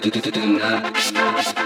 do do do do do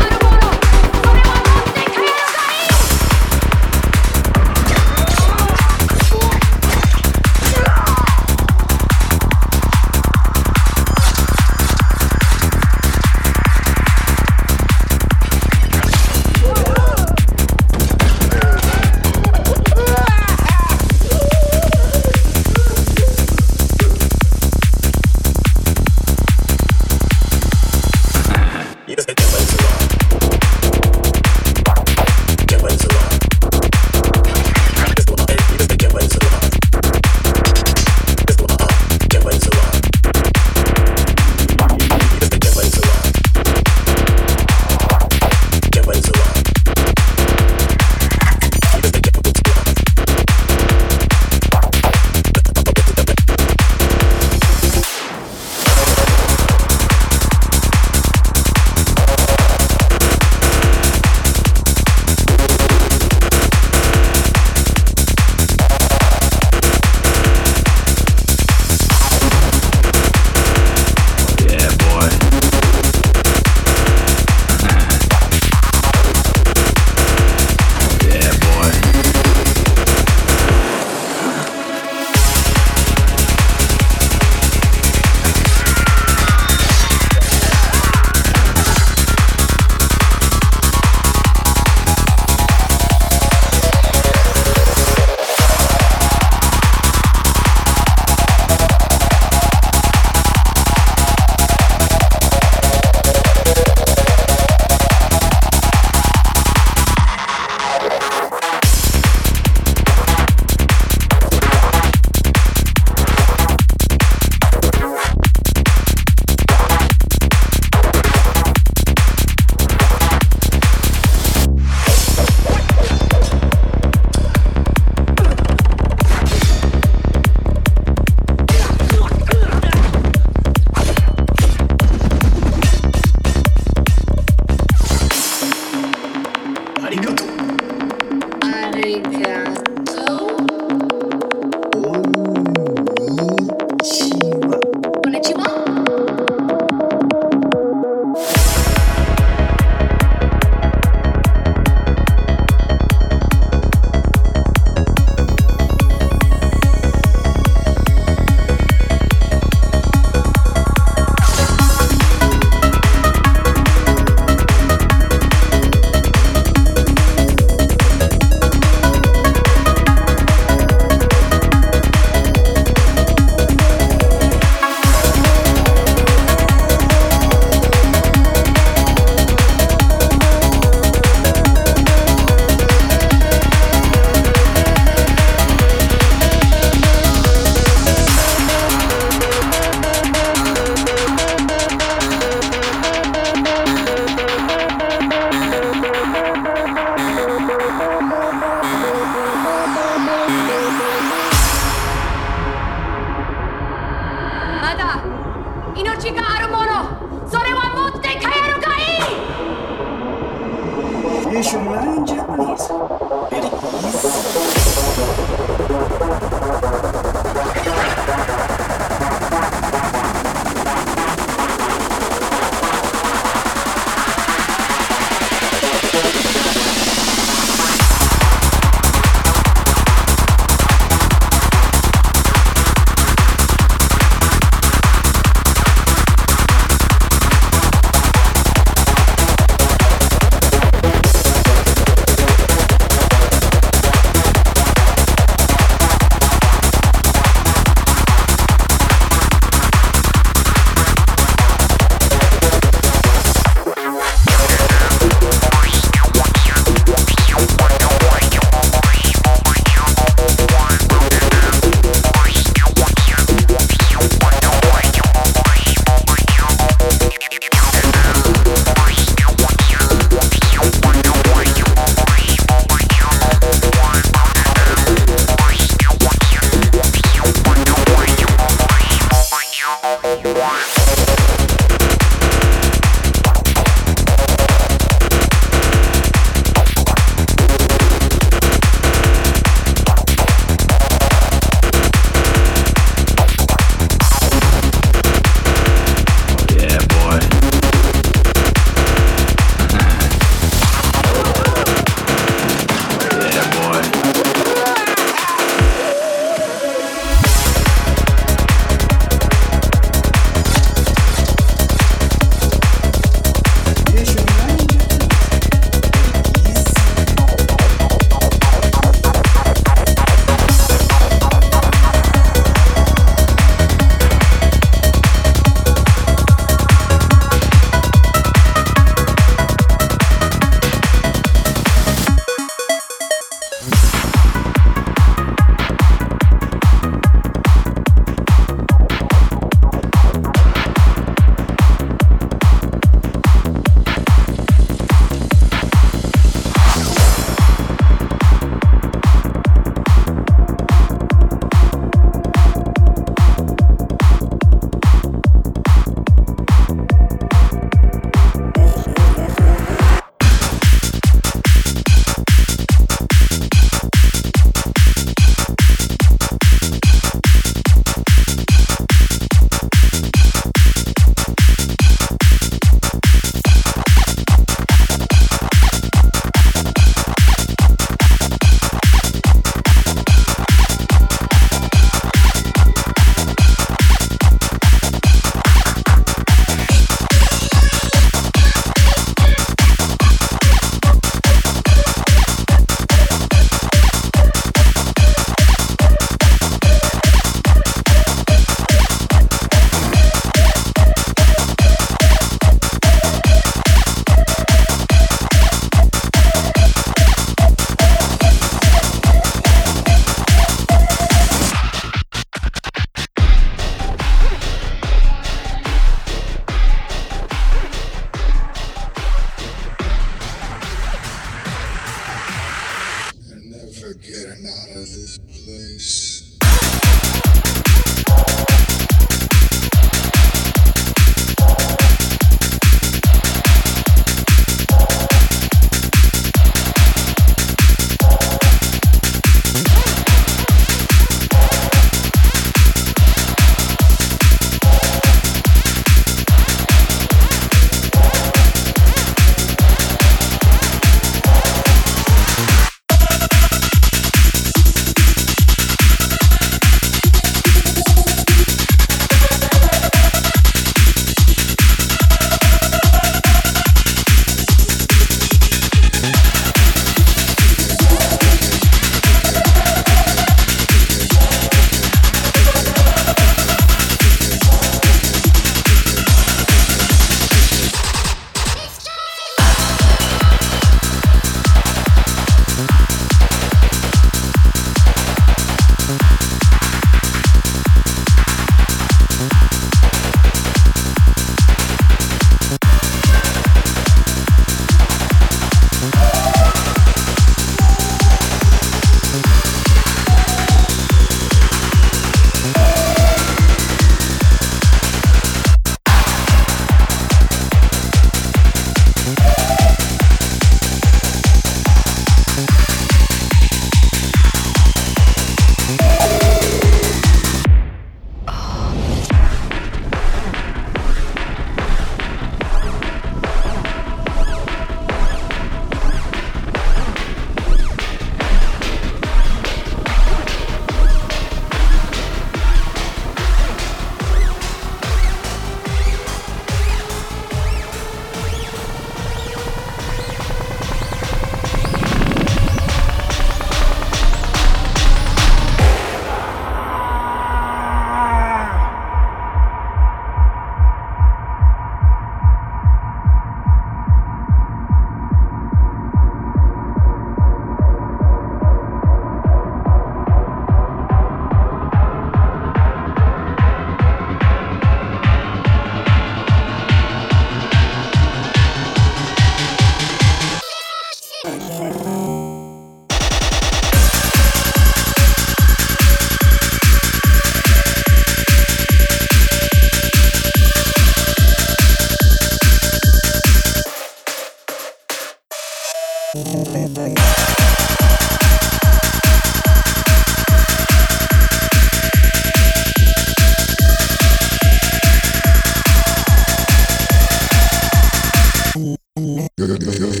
yeah, yeah, yeah.